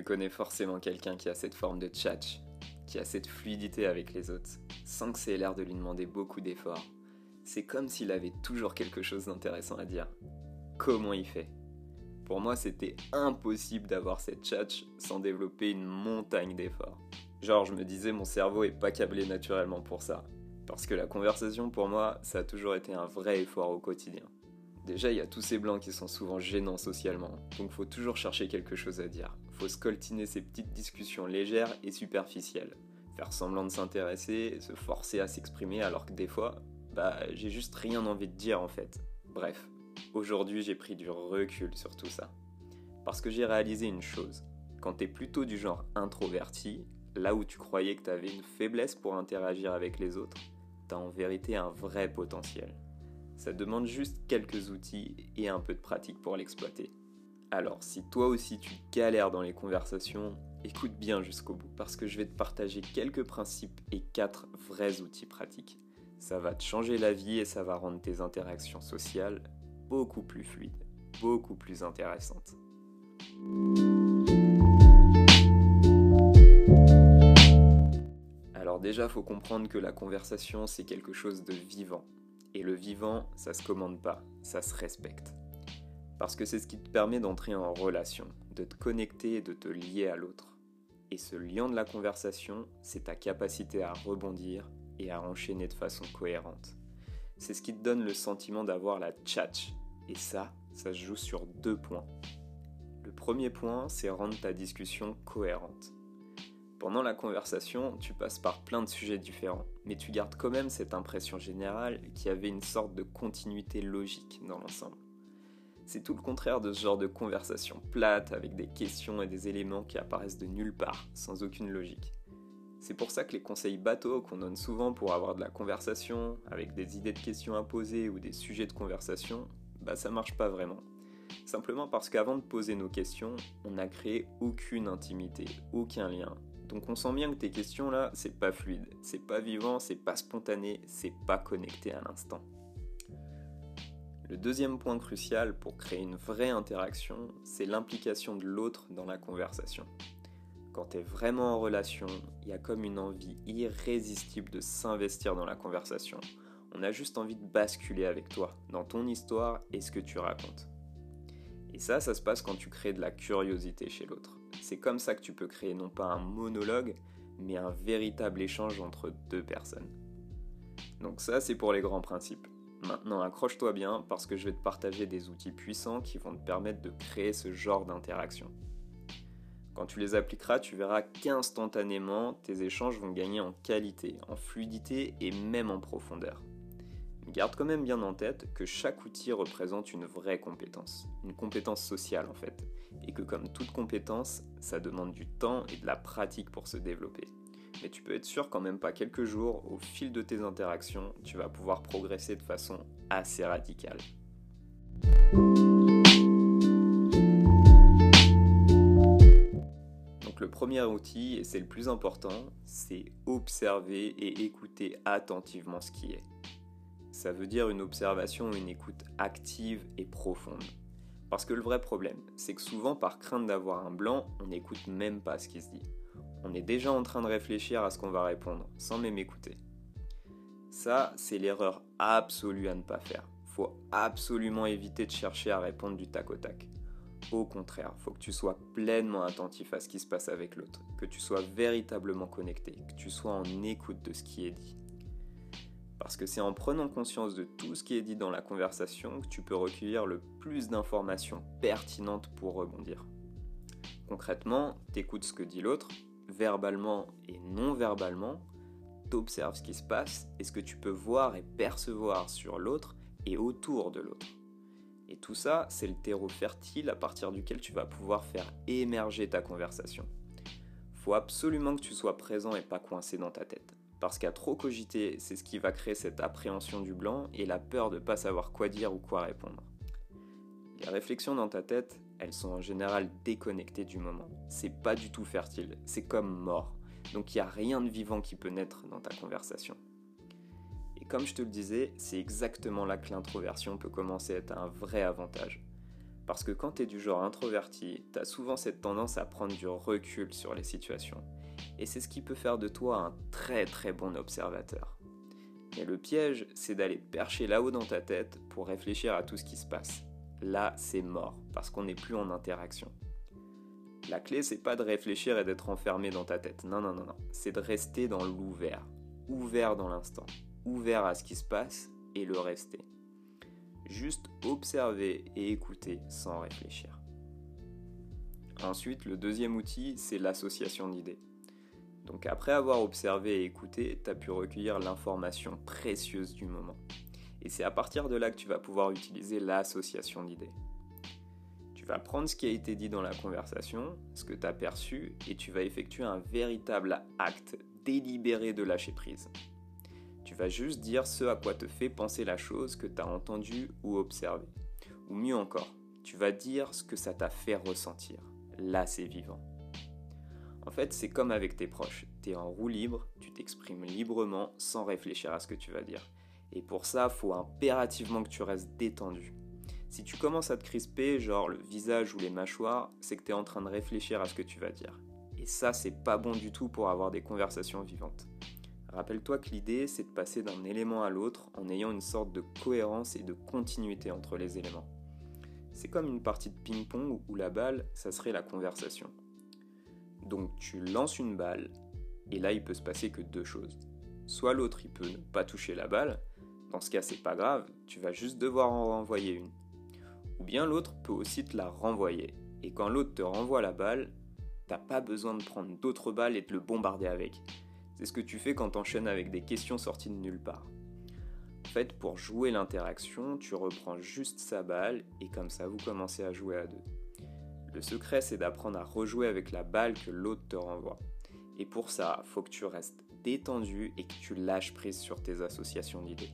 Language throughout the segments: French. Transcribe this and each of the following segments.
Tu connais forcément quelqu'un qui a cette forme de tchatch, qui a cette fluidité avec les autres, sans que c'est l'air de lui demander beaucoup d'efforts. C'est comme s'il avait toujours quelque chose d'intéressant à dire. Comment il fait? Pour moi, c'était impossible d'avoir cette tchatch sans développer une montagne d'efforts. Genre, je me disais, mon cerveau est pas câblé naturellement pour ça. Parce que la conversation, pour moi, ça a toujours été un vrai effort au quotidien. Déjà, il y a tous ces blancs qui sont souvent gênants socialement, donc faut toujours chercher quelque chose à dire. Faut scoltiner ces petites discussions légères et superficielles. Faire semblant de s'intéresser, se forcer à s'exprimer alors que des fois, bah, j'ai juste rien envie de dire en fait. Bref, aujourd'hui j'ai pris du recul sur tout ça. Parce que j'ai réalisé une chose. Quand t'es plutôt du genre introverti, là où tu croyais que t'avais une faiblesse pour interagir avec les autres, t'as en vérité un vrai potentiel. Ça demande juste quelques outils et un peu de pratique pour l'exploiter. Alors, si toi aussi tu galères dans les conversations, écoute bien jusqu'au bout parce que je vais te partager quelques principes et quatre vrais outils pratiques. Ça va te changer la vie et ça va rendre tes interactions sociales beaucoup plus fluides, beaucoup plus intéressantes. Alors déjà, faut comprendre que la conversation, c'est quelque chose de vivant. Et le vivant, ça se commande pas, ça se respecte. Parce que c'est ce qui te permet d'entrer en relation, de te connecter et de te lier à l'autre. Et ce lien de la conversation, c'est ta capacité à rebondir et à enchaîner de façon cohérente. C'est ce qui te donne le sentiment d'avoir la tchatch. Et ça, ça se joue sur deux points. Le premier point, c'est rendre ta discussion cohérente. Pendant la conversation, tu passes par plein de sujets différents, mais tu gardes quand même cette impression générale qu'il y avait une sorte de continuité logique dans l'ensemble. C'est tout le contraire de ce genre de conversation plate avec des questions et des éléments qui apparaissent de nulle part, sans aucune logique. C'est pour ça que les conseils bateaux qu'on donne souvent pour avoir de la conversation, avec des idées de questions imposées ou des sujets de conversation, bah ça marche pas vraiment. Simplement parce qu'avant de poser nos questions, on n'a créé aucune intimité, aucun lien, donc on sent bien que tes questions là, c'est pas fluide, c'est pas vivant, c'est pas spontané, c'est pas connecté à l'instant. Le deuxième point crucial pour créer une vraie interaction, c'est l'implication de l'autre dans la conversation. Quand tu es vraiment en relation, il y a comme une envie irrésistible de s'investir dans la conversation. On a juste envie de basculer avec toi, dans ton histoire et ce que tu racontes. Et ça, ça se passe quand tu crées de la curiosité chez l'autre. C'est comme ça que tu peux créer non pas un monologue, mais un véritable échange entre deux personnes. Donc ça, c'est pour les grands principes. Maintenant, accroche-toi bien parce que je vais te partager des outils puissants qui vont te permettre de créer ce genre d'interaction. Quand tu les appliqueras, tu verras qu'instantanément, tes échanges vont gagner en qualité, en fluidité et même en profondeur. Garde quand même bien en tête que chaque outil représente une vraie compétence, une compétence sociale en fait, et que comme toute compétence, ça demande du temps et de la pratique pour se développer. Mais tu peux être sûr qu'en même pas quelques jours, au fil de tes interactions, tu vas pouvoir progresser de façon assez radicale. Donc le premier outil, et c'est le plus important, c'est observer et écouter attentivement ce qui est ça veut dire une observation une écoute active et profonde. Parce que le vrai problème, c'est que souvent par crainte d'avoir un blanc, on n'écoute même pas ce qui se dit. On est déjà en train de réfléchir à ce qu'on va répondre, sans même écouter. Ça, c'est l'erreur absolue à ne pas faire. Faut absolument éviter de chercher à répondre du tac au tac. Au contraire, faut que tu sois pleinement attentif à ce qui se passe avec l'autre, que tu sois véritablement connecté, que tu sois en écoute de ce qui est dit. Parce que c'est en prenant conscience de tout ce qui est dit dans la conversation que tu peux recueillir le plus d'informations pertinentes pour rebondir. Concrètement, t'écoutes ce que dit l'autre, verbalement et non verbalement, t'observes ce qui se passe et ce que tu peux voir et percevoir sur l'autre et autour de l'autre. Et tout ça, c'est le terreau fertile à partir duquel tu vas pouvoir faire émerger ta conversation. Faut absolument que tu sois présent et pas coincé dans ta tête. Parce qu'à trop cogiter, c'est ce qui va créer cette appréhension du blanc et la peur de pas savoir quoi dire ou quoi répondre. Les réflexions dans ta tête, elles sont en général déconnectées du moment. C'est pas du tout fertile, c'est comme mort. Donc il n'y a rien de vivant qui peut naître dans ta conversation. Et comme je te le disais, c'est exactement là que l'introversion peut commencer à être un vrai avantage. Parce que quand tu es du genre introverti, tu as souvent cette tendance à prendre du recul sur les situations. Et c'est ce qui peut faire de toi un très très bon observateur. Mais le piège, c'est d'aller percher là-haut dans ta tête pour réfléchir à tout ce qui se passe. Là, c'est mort, parce qu'on n'est plus en interaction. La clé, c'est pas de réfléchir et d'être enfermé dans ta tête. Non, non, non, non. C'est de rester dans l'ouvert. Ouvert dans l'instant. Ouvert à ce qui se passe et le rester. Juste observer et écouter sans réfléchir. Ensuite, le deuxième outil, c'est l'association d'idées. Donc après avoir observé et écouté, tu as pu recueillir l'information précieuse du moment. Et c'est à partir de là que tu vas pouvoir utiliser l'association d'idées. Tu vas prendre ce qui a été dit dans la conversation, ce que tu as perçu, et tu vas effectuer un véritable acte délibéré de lâcher prise. Tu vas juste dire ce à quoi te fait penser la chose que tu as entendue ou observée. Ou mieux encore, tu vas dire ce que ça t'a fait ressentir. Là, c'est vivant. En fait, c'est comme avec tes proches. Tu es en roue libre, tu t'exprimes librement sans réfléchir à ce que tu vas dire. Et pour ça, faut impérativement que tu restes détendu. Si tu commences à te crisper, genre le visage ou les mâchoires, c'est que tu es en train de réfléchir à ce que tu vas dire. Et ça, c'est pas bon du tout pour avoir des conversations vivantes. Rappelle-toi que l'idée, c'est de passer d'un élément à l'autre en ayant une sorte de cohérence et de continuité entre les éléments. C'est comme une partie de ping-pong où la balle, ça serait la conversation. Donc tu lances une balle, et là il peut se passer que deux choses. Soit l'autre il peut ne pas toucher la balle, dans ce cas c'est pas grave, tu vas juste devoir en renvoyer une. Ou bien l'autre peut aussi te la renvoyer, et quand l'autre te renvoie la balle, t'as pas besoin de prendre d'autres balles et de le bombarder avec. C'est ce que tu fais quand t'enchaînes avec des questions sorties de nulle part. En fait, pour jouer l'interaction, tu reprends juste sa balle et comme ça vous commencez à jouer à deux. Le secret, c'est d'apprendre à rejouer avec la balle que l'autre te renvoie. Et pour ça, faut que tu restes détendu et que tu lâches prise sur tes associations d'idées.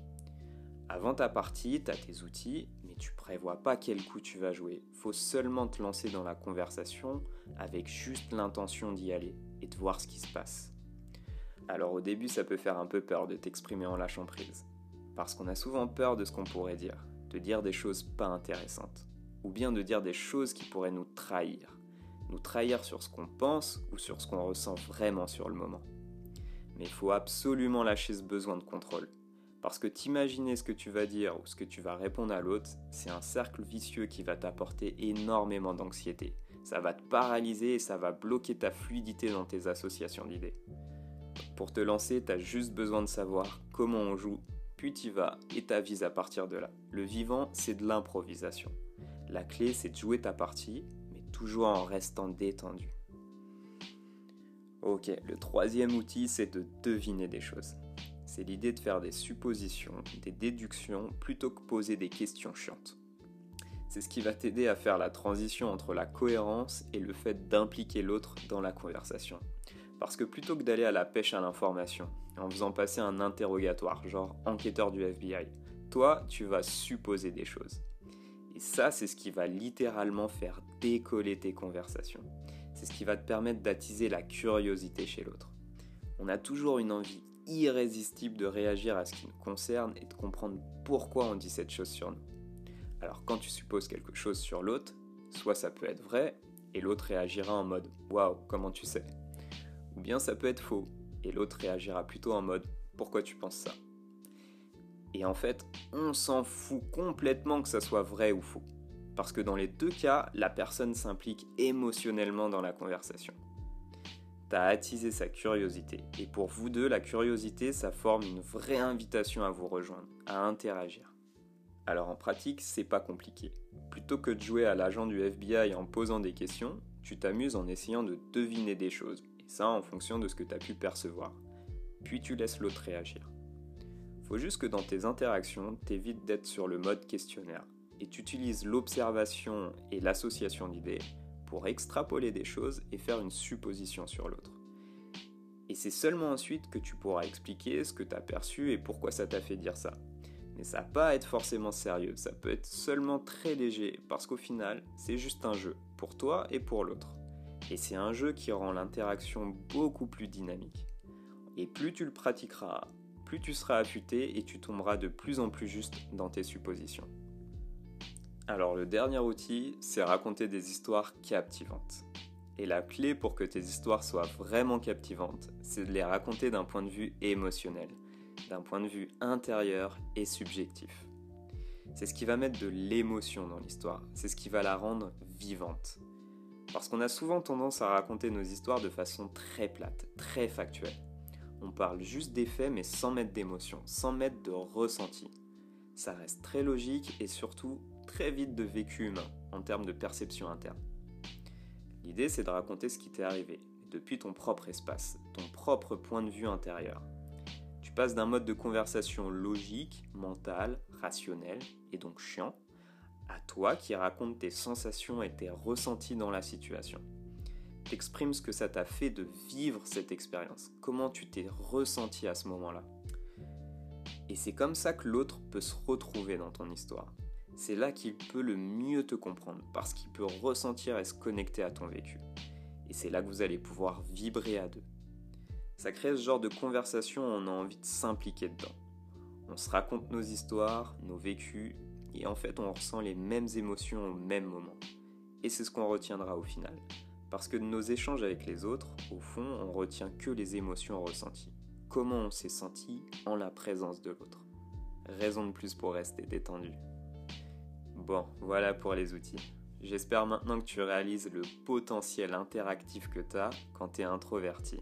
Avant ta partie, tu as tes outils, mais tu prévois pas quel coup tu vas jouer. Faut seulement te lancer dans la conversation avec juste l'intention d'y aller et de voir ce qui se passe. Alors au début, ça peut faire un peu peur de t'exprimer en lâchant prise. Parce qu'on a souvent peur de ce qu'on pourrait dire, de dire des choses pas intéressantes ou bien de dire des choses qui pourraient nous trahir. Nous trahir sur ce qu'on pense ou sur ce qu'on ressent vraiment sur le moment. Mais il faut absolument lâcher ce besoin de contrôle. Parce que t'imaginer ce que tu vas dire ou ce que tu vas répondre à l'autre, c'est un cercle vicieux qui va t'apporter énormément d'anxiété. Ça va te paralyser et ça va bloquer ta fluidité dans tes associations d'idées. Pour te lancer, tu as juste besoin de savoir comment on joue, puis tu vas et t'avises à partir de là. Le vivant, c'est de l'improvisation. La clé, c'est de jouer ta partie, mais toujours en restant détendu. Ok, le troisième outil, c'est de deviner des choses. C'est l'idée de faire des suppositions, des déductions, plutôt que poser des questions chiantes. C'est ce qui va t'aider à faire la transition entre la cohérence et le fait d'impliquer l'autre dans la conversation. Parce que plutôt que d'aller à la pêche à l'information, en faisant passer un interrogatoire, genre enquêteur du FBI, toi, tu vas supposer des choses. Et ça, c'est ce qui va littéralement faire décoller tes conversations. C'est ce qui va te permettre d'attiser la curiosité chez l'autre. On a toujours une envie irrésistible de réagir à ce qui nous concerne et de comprendre pourquoi on dit cette chose sur nous. Alors quand tu supposes quelque chose sur l'autre, soit ça peut être vrai et l'autre réagira en mode Waouh, comment tu sais? Ou bien ça peut être faux et l'autre réagira plutôt en mode Pourquoi tu penses ça? Et en fait, on s'en fout complètement que ça soit vrai ou faux. Parce que dans les deux cas, la personne s'implique émotionnellement dans la conversation. T'as attisé sa curiosité. Et pour vous deux, la curiosité, ça forme une vraie invitation à vous rejoindre, à interagir. Alors en pratique, c'est pas compliqué. Plutôt que de jouer à l'agent du FBI en posant des questions, tu t'amuses en essayant de deviner des choses. Et ça en fonction de ce que tu as pu percevoir. Puis tu laisses l'autre réagir. Faut juste que dans tes interactions, t'évites d'être sur le mode questionnaire et tu utilises l'observation et l'association d'idées pour extrapoler des choses et faire une supposition sur l'autre. Et c'est seulement ensuite que tu pourras expliquer ce que tu as perçu et pourquoi ça t'a fait dire ça. Mais ça va pas être forcément sérieux, ça peut être seulement très léger parce qu'au final, c'est juste un jeu, pour toi et pour l'autre. Et c'est un jeu qui rend l'interaction beaucoup plus dynamique. Et plus tu le pratiqueras, plus tu seras affûté et tu tomberas de plus en plus juste dans tes suppositions. Alors le dernier outil, c'est raconter des histoires captivantes. Et la clé pour que tes histoires soient vraiment captivantes, c'est de les raconter d'un point de vue émotionnel, d'un point de vue intérieur et subjectif. C'est ce qui va mettre de l'émotion dans l'histoire, c'est ce qui va la rendre vivante. Parce qu'on a souvent tendance à raconter nos histoires de façon très plate, très factuelle. On parle juste des faits mais sans mettre d'émotion, sans mettre de ressenti. Ça reste très logique et surtout très vite de vécu humain en termes de perception interne. L'idée c'est de raconter ce qui t'est arrivé, depuis ton propre espace, ton propre point de vue intérieur. Tu passes d'un mode de conversation logique, mental, rationnel et donc chiant, à toi qui raconte tes sensations et tes ressentis dans la situation. T'exprimes ce que ça t'a fait de vivre cette expérience, comment tu t'es ressenti à ce moment-là? Et c'est comme ça que l'autre peut se retrouver dans ton histoire. C'est là qu'il peut le mieux te comprendre, parce qu'il peut ressentir et se connecter à ton vécu. Et c'est là que vous allez pouvoir vibrer à deux. Ça crée ce genre de conversation où on a envie de s'impliquer dedans. On se raconte nos histoires, nos vécus, et en fait on ressent les mêmes émotions au même moment. Et c'est ce qu'on retiendra au final. Parce que de nos échanges avec les autres, au fond, on retient que les émotions ressenties. Comment on s'est senti en la présence de l'autre? Raison de plus pour rester détendu. Bon, voilà pour les outils. J'espère maintenant que tu réalises le potentiel interactif que tu as quand tu es introverti.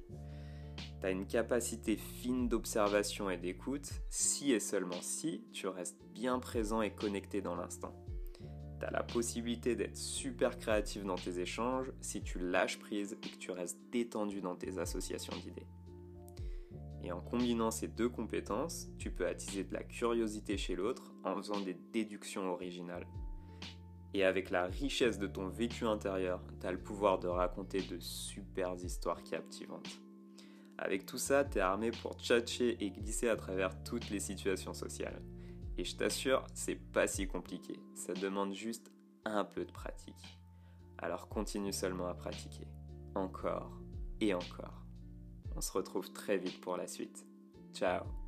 Tu as une capacité fine d'observation et d'écoute si et seulement si tu restes bien présent et connecté dans l'instant tu la possibilité d'être super créatif dans tes échanges si tu lâches prise et que tu restes détendu dans tes associations d'idées. Et en combinant ces deux compétences, tu peux attiser de la curiosité chez l'autre en faisant des déductions originales. Et avec la richesse de ton vécu intérieur, tu as le pouvoir de raconter de super histoires captivantes. Avec tout ça, tu es armé pour tchatcher et glisser à travers toutes les situations sociales. Et je t'assure, c'est pas si compliqué. Ça demande juste un peu de pratique. Alors continue seulement à pratiquer. Encore et encore. On se retrouve très vite pour la suite. Ciao